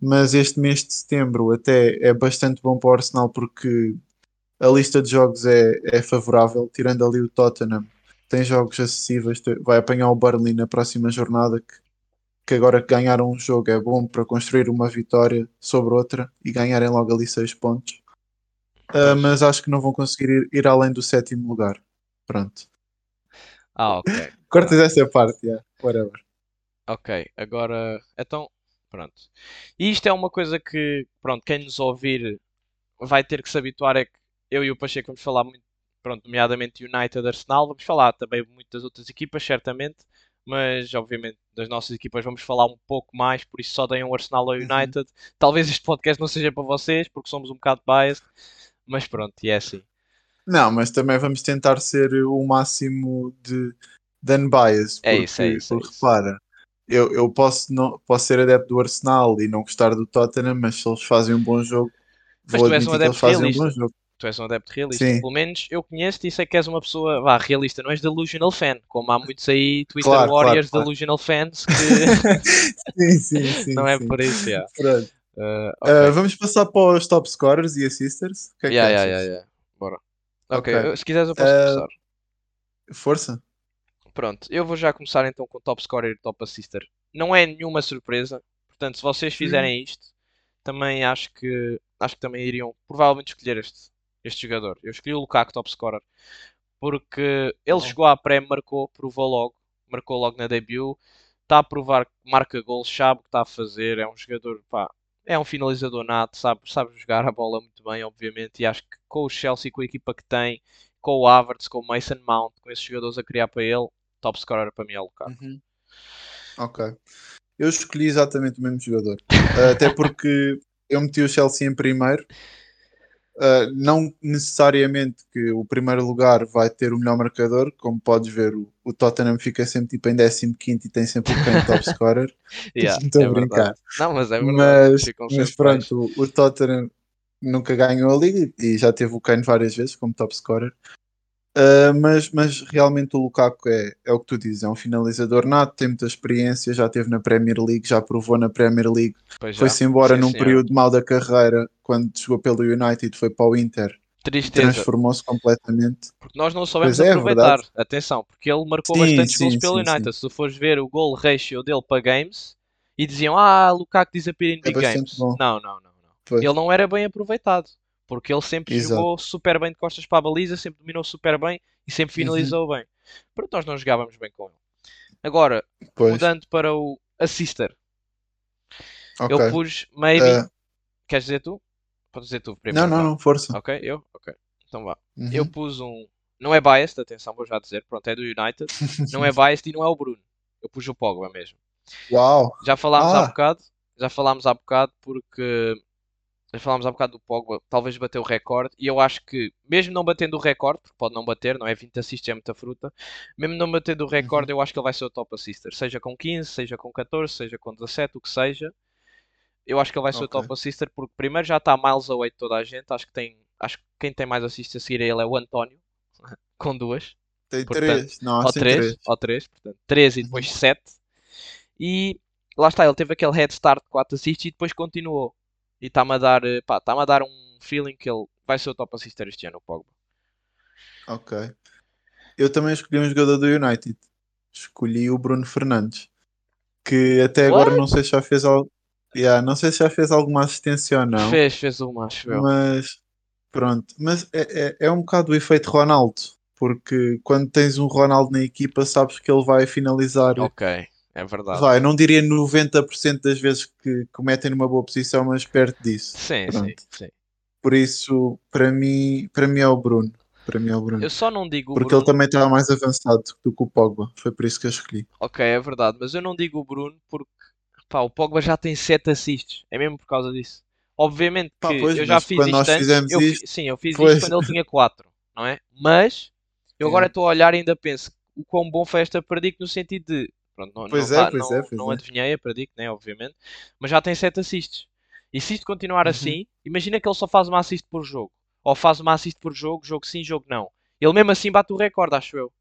Mas este mês de setembro até é bastante bom para o Arsenal porque a lista de jogos é, é favorável, tirando ali o Tottenham. Tem jogos acessíveis, vai apanhar o Burnley na próxima jornada que, que agora que ganharam um jogo é bom para construir uma vitória sobre outra e ganharem logo ali seis pontos. Ah, mas acho que não vão conseguir ir, ir além do sétimo lugar. Pronto. Ah, ok. Cortas essa parte, yeah. whatever. Ok, agora, então, pronto. E isto é uma coisa que, pronto, quem nos ouvir vai ter que se habituar é que eu e o Pacheco vamos falar muito, pronto, nomeadamente United, Arsenal, vamos falar também muito das outras equipas, certamente, mas obviamente das nossas equipas vamos falar um pouco mais, por isso só deem um Arsenal ao Uhum. United. Talvez este podcast não seja para vocês, porque somos um bocado biased, mas pronto, e é assim. Não, mas também vamos tentar ser o máximo de, de unbiased. É Porque, isso, é isso, é porque isso. repara, eu, eu posso, não, posso ser adepto do Arsenal e não gostar do Tottenham, mas se eles fazem um bom jogo, Mas vou tu és um que adepto um realista. bom jogo. Tu és um adepto realista. Sim. Pelo menos eu conheço-te e sei que és uma pessoa, vá, realista. Não és delusional fan, como há muitos aí Twitter Claro, claro, warriors claro. delusional fans que sim, sim, sim. não é sim. por isso, yeah. Pronto. Uh, Ah, ok. vamos passar para os top scorers e assisters. O que é que Yeah, achas? yeah. Ok, se quiseres eu posso Uh, começar. Força. Pronto, eu vou já começar então com top scorer e top assister. Não é nenhuma surpresa, portanto, se vocês fizerem isto, também acho que acho que também iriam provavelmente escolher este, este jogador. Eu escolhi o Lukaku top scorer porque ele Bom. chegou à pré, marcou, provou logo, marcou logo na debut, está a provar que marca gols, sabe o que está a fazer, é um jogador, pá, é um finalizador nato, sabe, sabe jogar a bola muito bem, obviamente, e acho que com o Chelsea, com a equipa que tem, com o Havertz, com o Mason Mount, com esses jogadores a criar para ele, top scorer para mim é o Lukaku. Uhum. Ok. Eu escolhi exatamente o mesmo jogador. Até porque eu meti o Chelsea em primeiro. Uh, não necessariamente que o primeiro lugar vai ter o melhor marcador, como podes ver, o, o Tottenham fica sempre tipo em 15 e tem sempre o Kane top scorer. Yeah, Estou a é brincar. verdade. Não, mas é verdade. mas, mas pronto, o, o Tottenham nunca ganhou a liga e já teve o Kane várias vezes como top scorer. Uh, mas, mas realmente o Lukaku é, é o que tu dizes, é um finalizador nato, tem muita experiência, já teve na Premier League, já provou na Premier League, foi-se embora Sim, num senhor. período mau da carreira, quando jogou pelo United, foi para o Inter, transformou-se completamente. porque nós não soubemos é, é aproveitar. verdade. Atenção, porque ele marcou Sim, bastantes gols sim, pelo sim, United. Se tu fores ver o goal ratio dele para games e diziam, ah, Lukaku disappear in É big games. bom. Não, não, não, não. Ele não era bem aproveitado. Porque ele sempre Exato. jogou super bem de costas para a baliza, sempre dominou super bem e sempre Uhum. finalizou bem. Porque nós não jogávamos bem com ele. Agora, Pois, mudando para o assister, ok. eu pus maybe. Eh, Queres dizer tu? Podes dizer tu não, primeiro. não, vá. não, força. Ok, eu? Ok. Então vá. Uhum. Eu pus um. Não é biased, atenção, vou já dizer. Pronto, é do United. Não é biased e não é o Bruno. Eu pus o Pogba mesmo. Uau! Já falámos há Ah. bocado. Já falámos há bocado porque. Já falámos há bocado do Pogba. Talvez bateu o recorde. E eu acho que, mesmo não batendo o recorde, porque pode não bater, não é? 20 assists é muita fruta. Mesmo não batendo o recorde, eu acho que ele vai ser o top assister. Seja com 15, seja com 14, seja com 17, o que seja. Eu acho que ele vai ser o Ok. top assister porque primeiro já está miles away de toda a gente. Acho que tem. Acho que quem tem mais assists a seguir a ele é o António. com duas. Tem Portanto, três. Não, Ou 3, três. ou 3, portanto, 3 e depois 7. E lá está, ele teve aquele head start de 4 assists e depois continuou. E está-me a dar, eh, pá, está-me a dar um feeling que ele vai ser o top assister este ano, o Pogba. Ok. Eu também escolhi um jogador do United. Escolhi o Bruno Fernandes. Que até agora What? não sei se já fez algo. Yeah, não sei se já fez alguma assistência ou não. Fez, fez uma, acho eu. Mas pronto. Mas é, é, é um bocado o efeito Ronaldo. Porque quando tens um Ronaldo na equipa, sabes que ele vai finalizar. Ok, é verdade. Vai, não diria 90% das vezes que, que o metem numa boa posição, mas perto disso. Sim, sim, Pronto. sim. Por isso, para mim, para mim é o Bruno. Para mim é o Bruno. Eu só não digo o Porque Bruno. ele também estava mais avançado do que o Pogba. Foi por isso que eu escolhi. Ok, é verdade, mas eu não digo o Bruno porque pá, o Pogba já tem 7 assists. É mesmo por causa disso. Obviamente Pá, que pois, eu já fiz quando isto nós antes. fizemos eu isto- sim, eu fiz Pois. isto quando ele tinha 4, não é? Mas eu agora estou a olhar e ainda penso o quão bom foi esta predict no sentido de. Pronto, não, Pois não, é, tá- pois não, é, pois não é. adivinhei a predict, né? Obviamente. Mas já tem 7 assists. E se isto continuar Uhum. assim, imagina que ele só faz uma assist por jogo. Ou faz uma assist por jogo, jogo sim, jogo não. Ele mesmo assim bate o recorde, acho eu.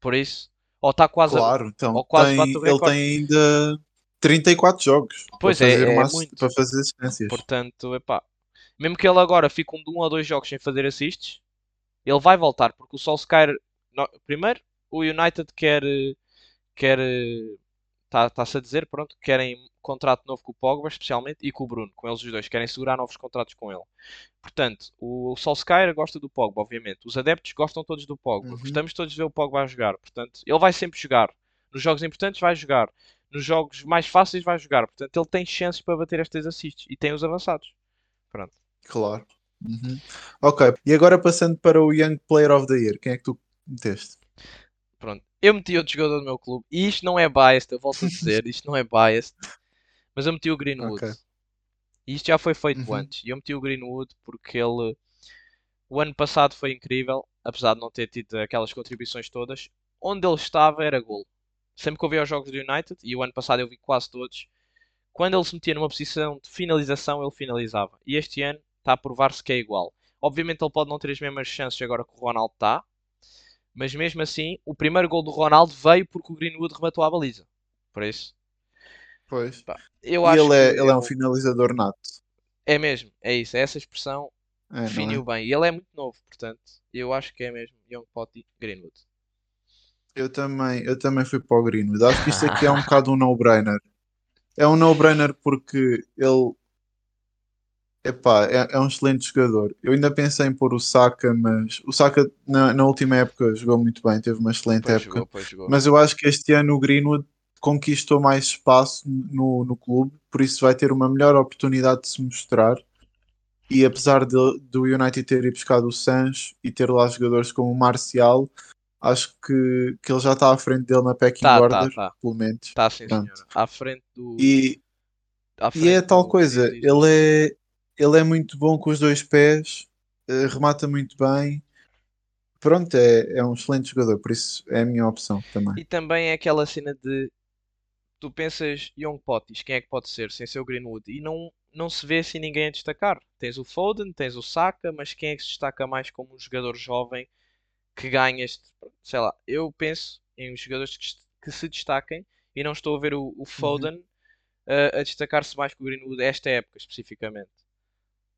Por isso. Ou está quase Claro, então ou quase tem- bate o ele recorde. tem ainda 34 jogos Pois para é, fazer, é uma muito. para fazer assistências. Portanto, epá, mesmo que ele agora fique um de um ou dois jogos sem fazer assists, ele vai voltar, porque o Solskjaer, primeiro, o United quer, eh, quer, está-se a dizer, pronto, querem contrato novo com o Pogba, especialmente, e com o Bruno, com eles os dois, querem segurar novos contratos com ele. Portanto, o Solskjaer gosta do Pogba, obviamente, os adeptos gostam todos do Pogba, Uhum. gostamos todos de ver o Pogba a jogar, portanto, ele vai sempre jogar, nos jogos importantes vai jogar, nos jogos mais fáceis vai jogar, portanto, ele tem chances para bater estas assists, e tem os avançados. Pronto. Claro. Uhum. Ok, e agora passando para o Young Player of the Year, quem é que tu meteste? Eu meti outro jogador do meu clube. E isto não é biased, eu volto a dizer, isto não é biased. Mas eu meti o Greenwood. Ok. E isto já foi feito Uhum. antes. E eu meti o Greenwood porque ele. O ano passado foi incrível, apesar de não ter tido aquelas contribuições todas. Onde ele estava era gol. Sempre que eu via os jogos do United, e o ano passado eu vi quase todos, quando ele se metia numa posição de finalização, ele finalizava. E este ano está a provar-se que é igual. Obviamente ele pode não ter as mesmas chances agora que o Ronaldo está, mas mesmo assim, o primeiro gol do Ronaldo veio porque o Greenwood rematou à baliza. Por isso, Pois. eu E acho ele é, ele é um finalizador nato. é mesmo, é isso, é essa expressão É, é? definiu bem. E ele é muito novo, portanto, eu acho que é mesmo Young Potty Greenwood. Eu também, eu também fui para o Greenwood. Acho que isto aqui é um bocado um no-brainer. É um no-brainer porque ele epá, é, é um excelente jogador. Eu ainda pensei em pôr o Saka, mas o Saka na, na última época jogou muito bem, teve uma excelente Pois época. jogou, jogou. Mas eu acho que este ano o Greenwood conquistou mais espaço no, no clube, por isso vai ter uma melhor oportunidade de se mostrar. E apesar de, do United ter ido buscado o Sancho e ter lá jogadores como o Marcial, acho que, que ele já está à frente dele na pecking Tá, tá, order, tá. pelo menos. Está sim, senhora. À frente do. E, à e frente é tal do- coisa, diz, diz. ele é, ele é muito bom com os dois pés, eh, remata muito bem. Pronto, é, é um excelente jogador, por isso é a minha opção também. E também é aquela cena de tu pensas Young Potties, quem é que pode ser sem ser o Greenwood? E não, não se vê assim ninguém a destacar. Tens o Foden, tens o Saka, mas quem é que se destaca mais como um jogador jovem que ganha este. Sei lá, eu penso em jogadores que, que se destaquem e não estou a ver o, o Foden uh, a destacar-se mais que o Greenwood esta época especificamente.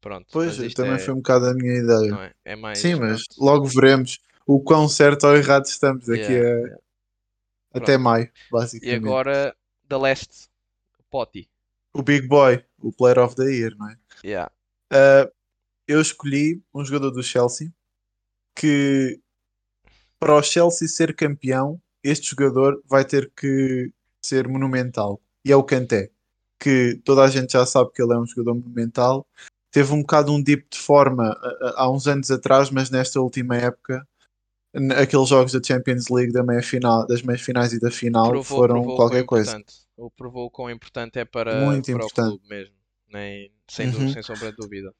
Pronto, Pois, também é, foi um bocado a minha ideia. é? É mais. Sim, mas pronto. logo veremos o quão certo ou errado estamos daqui Yeah, a até maio, E basicamente. agora, The Last Potty. O Big Boy, o Player of the Year, não é? Yeah. Ah, eu escolhi um jogador do Chelsea que para o Chelsea ser campeão este jogador vai ter que ser monumental. E é o Kanté, que toda a gente já sabe que ele é um jogador monumental. Teve um bocado um dip de forma uh, há uns anos atrás, mas nesta última época, aqueles jogos da Champions League da meia final, das meias finais e da final Provou, foram provou o qualquer coisa. importante. Ou provou o quão importante é para, Muito para o importante. clube mesmo. Nem, sem, Uhum. sem sombra de dúvida.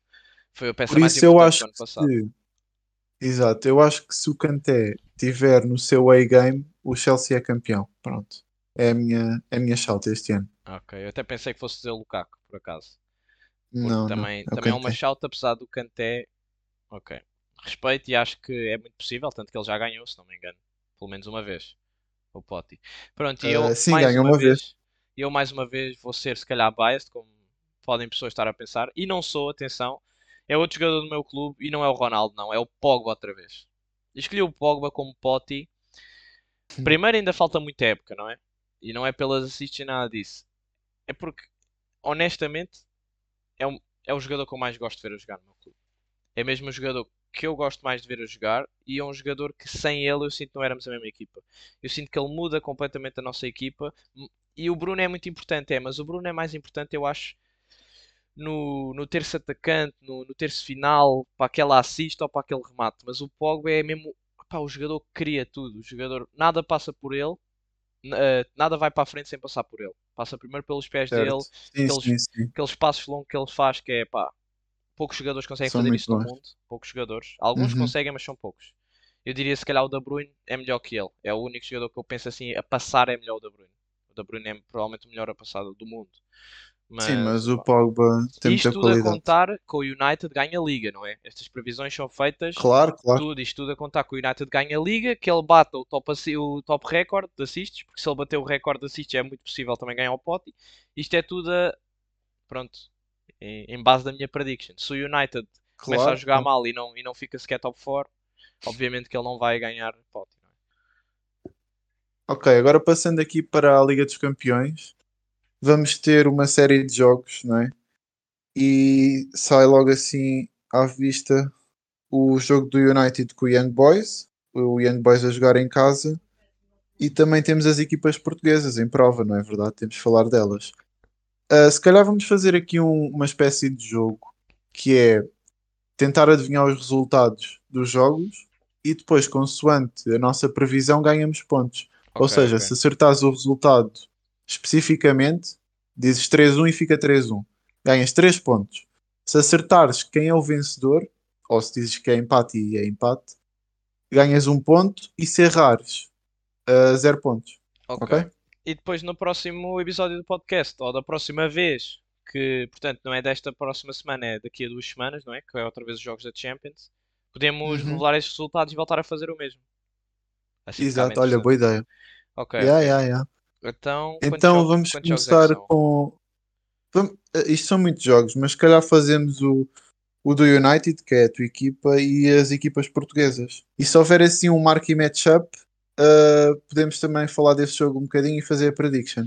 Foi a peça Por mais isso eu importante acho do ano passado. que exato, eu acho que se o Kanté tiver no seu A-game, o Chelsea é campeão. Pronto. É a minha, é a minha shout este ano. Ok, eu até pensei que fosse dizer o Lukaku, por acaso. Não, também, não. É também é uma Kanté. shout, apesar do Kanté. Ok. Respeito e acho que é muito possível, tanto que ele já ganhou, se não me engano. Pelo menos uma vez. O Potti. Pronto, e eu Ah, sim, mais ganhou uma uma vez. vez. Eu mais uma vez vou ser se calhar biased, como podem pessoas estar a pensar. E não sou, atenção. É outro jogador do meu clube e não é o Ronaldo, não. É o Pogba outra vez. Escolhi o Pogba como Potti. Primeiro ainda falta muita época, não é? E não é pelas assists e nada disso. É porque, honestamente, é, um, é o jogador que eu mais gosto de ver a jogar no meu clube. É mesmo o jogador que eu gosto mais de ver a jogar e é um jogador que sem ele eu sinto que não éramos a mesma equipa. Eu sinto que ele muda completamente a nossa equipa e o Bruno é muito importante, é, mas o Bruno é mais importante, eu acho, no, no terço atacante, no, no terço final, para aquela assist ou para aquele remate. Mas o Pogba é mesmo pá, o jogador que cria tudo. O jogador, nada passa por ele, eh, nada vai para a frente sem passar por ele. Passa primeiro pelos pés Certo. dele, Sim, aqueles- sim, sim. aqueles passos longos que ele faz, que é pá, poucos jogadores conseguem São fazer isso no mundo. Poucos jogadores. Alguns Uhum. conseguem, mas são poucos. Eu diria se calhar o De Bruyne é melhor que ele. É o único jogador que eu penso assim, a passar é melhor o De Bruyne. O De Bruyne é provavelmente o melhor a passar do mundo. Sim, mas o Pogba tem isto muita tudo a qualidade. contar que o United ganha a Liga, não é? Estas previsões são feitas Claro, claro. tudo, isto tudo a contar que o United ganha a Liga, que ele bata o top, o top recorde de assists, porque se ele bater o recorde de assists é muito possível também ganhar o pote. Isto é tudo a, pronto, em, base da minha prediction. Se o United começa a Claro, jogar claro. mal e não, e não fica sequer top 4, obviamente que ele não vai ganhar pote. é? Ok, agora passando aqui para a Liga dos Campeões, vamos ter uma série de jogos, não é? E sai logo assim à vista o jogo do United com o Young Boys, o Young Boys a jogar em casa, e também temos as equipas portuguesas em prova, não é verdade? Temos de falar delas. Ah, se calhar vamos fazer aqui um- uma espécie de jogo que é tentar adivinhar os resultados dos jogos e depois, consoante a nossa previsão, ganhamos pontos. Ou Ok, seja, ok. se acertares o resultado especificamente, dizes 3-1 e fica 3-1. Ganhas 3 pontos. Se acertares quem é o vencedor, ou se dizes que é empate e é empate, ganhas um ponto e se errares, 0 pontos. Ok. Ok? E depois no próximo episódio do podcast, ou da próxima vez, que portanto não é desta próxima semana, é daqui a duas semanas, não é? Que é outra vez os jogos da Champions. Podemos Uhum. revelar estes resultados e voltar a fazer o mesmo. Assim Exato, olha, boa ideia. Ok, Yeah, yeah, yeah. Então, Então vamos jogos é que começar são? com. Vam- eh, Isto são muitos jogos, mas se calhar fazemos o, o do United, que é a tua equipa, e as equipas portuguesas. E se houver assim um marquee matchup, uh, podemos também falar desse jogo um bocadinho e fazer a prediction.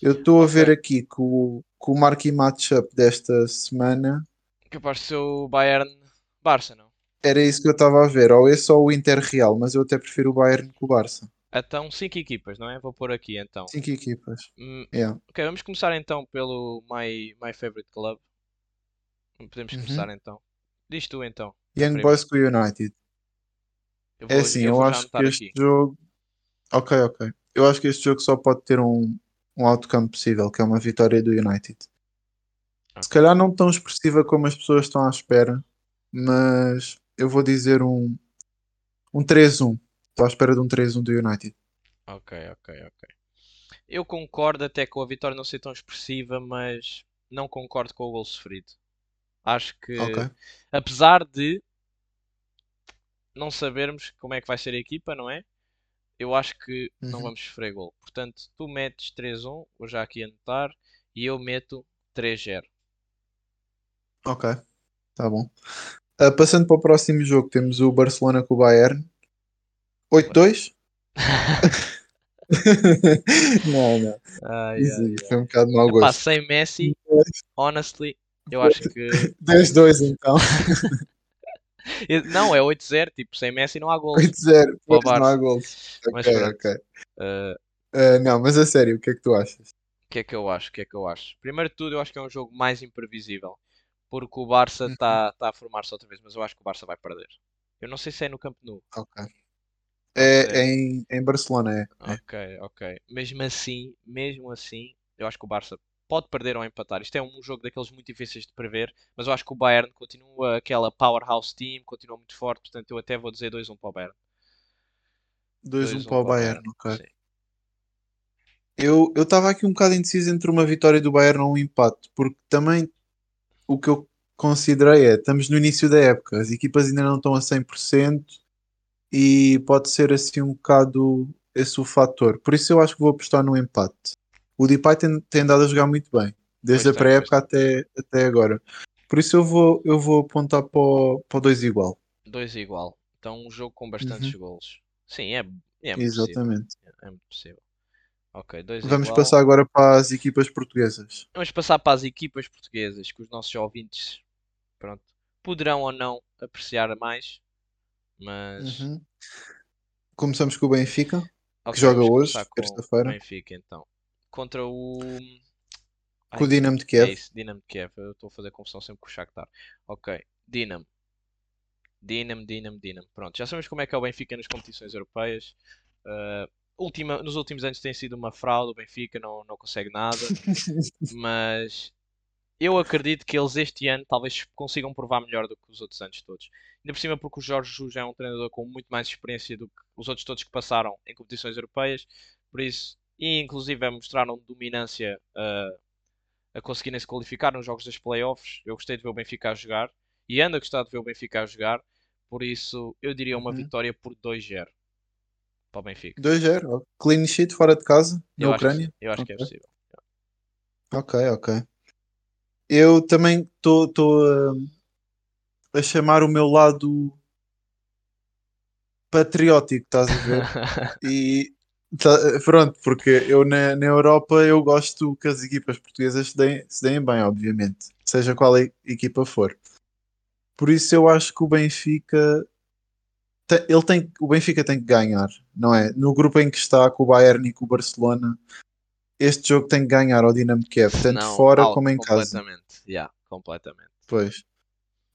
Eu estou a ver aqui que o, que o marquee matchup desta semana de ser o Bayern-Barça, não? era isso que eu estava a ver, ou esse ou o Inter Real, mas eu até prefiro o Bayern que o Barça. Então, cinco equipas, não é? Vou pôr aqui então. Cinco equipas. Hum, Yeah. ok, vamos começar então pelo My, my Favorite Club. Podemos Uhum. começar então. Diz tu então. Young. Boys com o United. É vou, assim, eu eu acho que este aqui. jogo. Ok, ok. Eu acho que este jogo só pode ter um, um outcome possível, que é uma vitória do United. Se Ok. calhar não tão expressiva como as pessoas estão à espera, mas eu vou dizer um, um 3-1. Estou à espera de um 3-1 do United. Ok, ok, ok. Eu concordo até com a vitória não ser tão expressiva, mas não concordo com o gol sofrido. Acho que, Ok. apesar de não sabermos como é que vai ser a equipa, não é? Eu acho que não Uhum. vamos sofrer gol. Portanto, tu metes 3-1, vou já aqui anotar, e eu meto 3-0. Ok. Tá bom. Ah, passando para o próximo jogo, temos o Barcelona com o Bayern. 8-2? não, não. Ai, Isso ai, foi um bocado mau gosto. sem Messi, honestly, eu acho que 10-2 então. Não, é 8-0, tipo, sem Messi não há gols. 8-0, Para o pois não há. Mas Ok, pronto. ok. Uh, Ah, não, mas a sério, o que é que tu achas? O que é que eu acho? O que é que eu acho? Primeiro de tudo, eu acho que é um jogo mais imprevisível. Porque o Barça Uhum. está tá a formar-se outra vez, mas eu acho que o Barça vai perder. Eu não sei se é no Camp Nou. Ok. É, é em, em Barcelona, é. é. Ok, ok. Mesmo assim, mesmo assim, eu acho que o Barça pode perder ou empatar. Isto é um jogo daqueles muito difíceis de prever, mas eu acho que o Bayern continua aquela powerhouse team, continua muito forte, portanto eu até vou dizer 2-1 para o Bayern. 2-1 2-1 para o Bayern, ok. Sim. Eu estava aqui um bocado indeciso entre uma vitória do Bayern ou um empate, porque também o que eu considerei é, estamos no início da época, as equipas ainda não estão a 100% e pode ser assim um bocado esse o fator. Por isso eu acho que vou apostar no empate. O Depay tem, tem andado a jogar muito bem, desde Pois a pré-época até, até agora. Por isso eu vou, eu vou apontar para o, para o 2 igual. 2 igual. Então um jogo com bastantes golos. Sim, é, é muito possível. Exatamente. É muito possível. Ok, 2 Vamos igual. passar agora para as equipas portuguesas. Vamos passar para as equipas portuguesas, que os nossos ouvintes, pronto, poderão ou não apreciar mais, mas Uhum. Começamos com o Benfica. ok, joga vamos hoje, terça-feira. Benfica então. Contra o Ai, Com o Dinamo de é Kiev. isso, Dinamo de Kiev. Eu estou a fazer confusão sempre com o Shakhtar. Ok, Dinamo. Dinamo, Dinamo, Dinamo. Pronto, já sabemos como é que é o Benfica nas competições europeias. Uh, última, nos últimos anos tem sido uma fraude, o Benfica não, não consegue nada. mas eu acredito que eles este ano talvez consigam provar melhor do que os outros anos todos. Ainda por cima porque o Jorge Jesus é um treinador com muito mais experiência do que os outros todos que passaram em competições europeias. Por isso, e inclusive mostraram dominância uh, a conseguirem se qualificar nos jogos das playoffs. Eu gostei de ver o Benfica a jogar e ando a gostar de ver o Benfica a jogar. Por isso, eu diria uma Uhum. vitória por 2-0 para o Benfica. 2-0. ó. Clean sheet fora de casa, na Eu acho, Ucrânia. sim, eu acho que é possível. Ok, ok. Eu também estou a, a chamar o meu lado patriótico, estás a ver? E tá- pronto, porque eu na, na Europa eu gosto que as equipas portuguesas se deem, se deem bem, obviamente, seja qual a equipa for. Por isso eu acho que o Benfica ele tem, o Benfica tem que ganhar, não é? No grupo em que está com o Bayern e com o Barcelona, este jogo tem que ganhar ao Dinamo Kiev, tanto Não, fora out, como em casa. completamente. Yeah, completamente. Pois.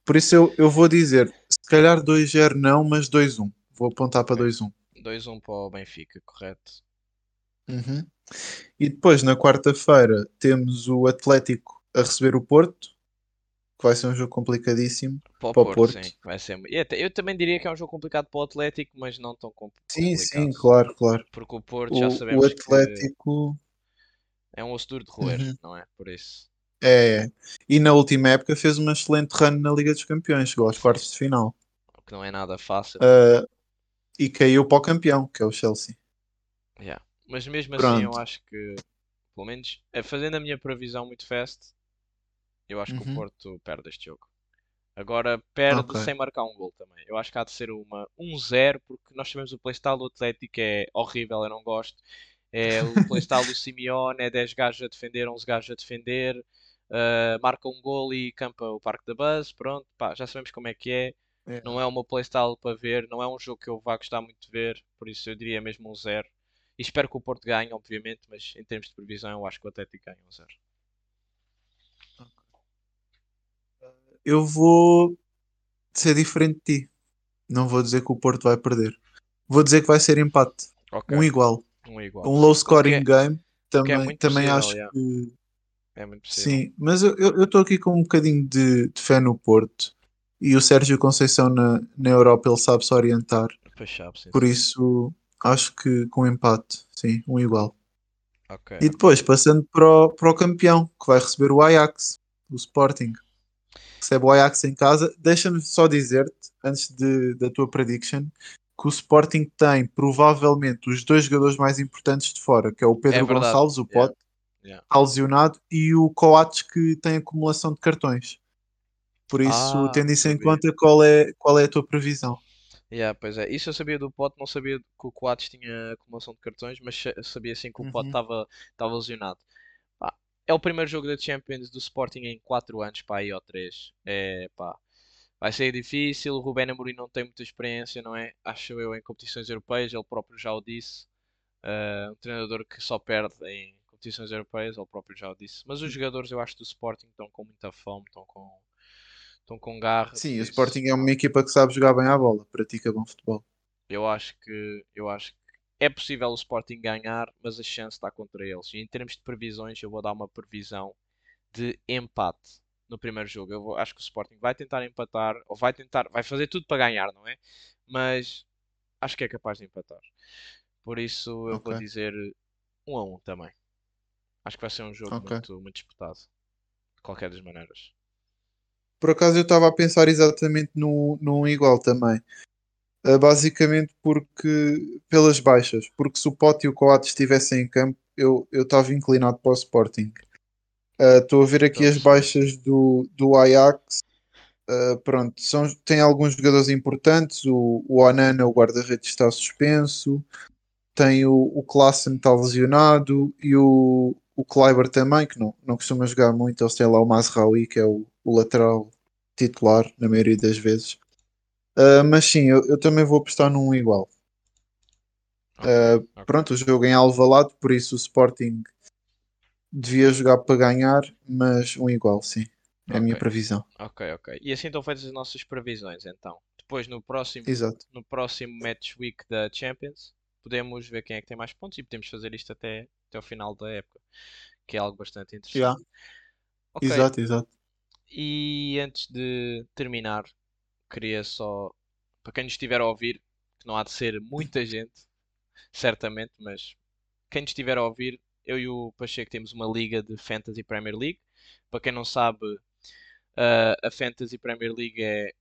Por isso eu, eu vou dizer, se calhar 2-0 não, mas 2-1. Vou apontar para Ok. 2-1. 2-1 para o Benfica, correto? Uhum. E depois, na quarta-feira, temos o Atlético a receber o Porto, que vai ser um jogo complicadíssimo. Para o Para o Porto, Porto. sim. Vai ser... Eu também diria que é um jogo complicado para o Atlético, mas não tão com- Sim, complicado. sim, claro, claro. Porque o Porto O, já o sabemos que Atlético é um osso duro de roer, Uhum. não é? Por isso. é. E na última época fez uma excelente run na Liga dos Campeões, chegou aos quartos de final. O que não é nada fácil. Ah, e caiu para o campeão, que é o Chelsea. Yeah. Mas mesmo assim, eu Pronto. acho que, pelo menos, eh, fazendo a minha previsão muito fast, eu acho que o Uhum. Porto perde este jogo. Agora perde Ok. sem marcar um gol também. Eu acho que há de ser uma 1-0, porque nós sabemos o playstyle do Atlético é horrível, eu não gosto. É o playstyle do Simeone, é 10 gajos a defender, 11 gajos a defender, ah, marca um gol e campa o Parque da Buzz, pronto, pá, já sabemos como é que é. É. Não é o meu playstyle para ver, não é um jogo que eu vá gostar muito de ver, por isso eu diria mesmo um 0. E espero que o Porto ganhe, obviamente, mas em termos de previsão eu acho que o Atlético ganha um 0. Eu vou ser diferente de ti. Não vou dizer que o Porto vai perder. Vou dizer que vai ser empate. Ok, Um igual. Um igual. Um low scoring que game. é Também, muito também possível, acho yeah. que É muito possível. sim. Mas eu estou aqui com um bocadinho de, de fé no Porto. E o Sérgio Conceição na, na Europa ele sabe se orientar. Sabe, sim, Por sim. isso acho que com empate, sim, um igual. Ok. E depois, passando para o, para o campeão, que vai receber o Ajax, o Sporting. Recebe o Ajax em casa. Deixa-me só dizer-te, antes de, da tua prediction, que o Sporting tem provavelmente os dois jogadores mais importantes de fora, que é o Pedro É Gonçalves, o yeah, Pote, yeah. está lesionado, e o Coates, que tem acumulação de cartões. Por isso, Ah, tendo isso em conta, qual é, qual é a tua previsão? Yeah, pois é, isso eu sabia do Pote, não sabia que o Coates tinha acumulação de cartões, mas sa- sabia sim que o Pote Uhum. estava estava lesionado. Pá, é o primeiro jogo da Champions do Sporting em 4 anos, pá, aí ou 3. É, pá, Vai ser difícil. O Rubén Amorim não tem muita experiência, não é? Acho eu, em competições europeias. Ele próprio já o disse. Uh, um treinador que só perde em competições europeias, ele próprio já o disse. Mas os jogadores, eu acho, do Sporting estão com muita fome, estão com, estão com garra. Sim, o Sporting é uma equipa que sabe jogar bem à bola, pratica bom futebol. Eu acho que, eu acho que é possível o Sporting ganhar, mas a chance está contra eles. E em termos de previsões, eu vou dar uma previsão de empate no primeiro jogo. Eu vou, acho que o Sporting vai tentar empatar, ou vai tentar, vai fazer tudo para ganhar, não é? Mas acho que é capaz de empatar. Por isso eu okay. vou dizer 1 um a 1 um também. Acho que vai ser um jogo okay. muito, muito disputado. De qualquer das maneiras. Por acaso eu estava a pensar exatamente no, no igual também. Uh, basicamente porque pelas baixas, porque se o Pote e o Coates estivessem em campo, eu estava inclinado para o Sporting. Ah, estou uh, a ver aqui as baixas do, do Ajax. Uh, pronto, são, tem alguns jogadores importantes. O, o Anana, o guarda-redes, está suspenso. Tem o, o Klassen está lesionado e o, o Kleiber também, que não, não costuma jogar muito. Eles têm lá o Mazraoui, que é o, o lateral titular, na maioria das vezes. Uh, mas sim, eu, eu, também vou apostar num igual. Okay, okay. Pronto, o jogo em Alvalade, por isso o Sporting devia jogar para ganhar, mas um igual, sim. É okay. a minha previsão. Ok, ok. E assim estão feitas as nossas previsões, então. Depois no próximo, Exato. no próximo match week da Champions, podemos ver quem é que tem mais pontos e podemos fazer isto até, até o final da época, que é algo bastante interessante. Yeah. Okay. Exato, exato. E antes de terminar, queria só, para quem nos estiver a ouvir, que não há de ser muita gente, certamente, mas quem nos estiver a ouvir, eu e o Pacheco temos uma liga de Fantasy Premier League. Para quem não sabe, uh, a Fantasy Premier League é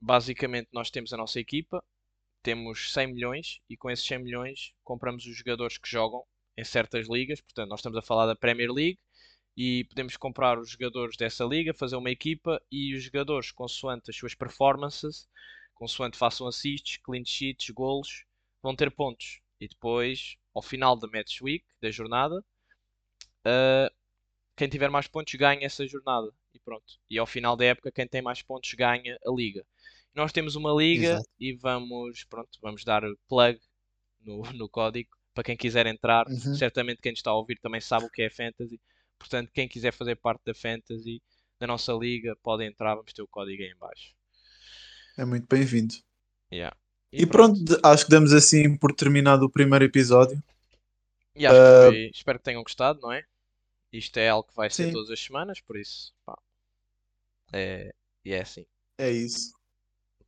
basicamente nós temos a nossa equipa, temos 100 milhões e com esses 100 milhões compramos os jogadores que jogam em certas ligas. Portanto, nós estamos a falar da Premier League e podemos comprar os jogadores dessa liga, fazer uma equipa e os jogadores, consoante as suas performances, consoante façam assists, clean sheets, golos, vão ter pontos. E depois, ao final da match week, da jornada, uh, quem tiver mais pontos ganha essa jornada. E pronto. E ao final da época, quem tem mais pontos ganha a liga. Nós temos uma liga Exato. e vamos, pronto, vamos dar plug no, no código para quem quiser entrar. Uhum. Certamente quem está a ouvir também sabe o que é fantasy Portanto, quem quiser fazer parte da Fantasy, da nossa liga, pode entrar, vamos ter o código aí em baixo. É muito bem-vindo. Yeah. E, e pronto. pronto. acho que damos assim por terminado o primeiro episódio. E acho uh... que foi... espero que tenham gostado, não é? Isto é algo que vai ser Sim. todas as semanas, por isso, pá. É... E é assim. É isso.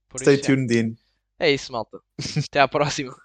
Por Stay isso, tuned é. in. É isso, malta. Até à próxima.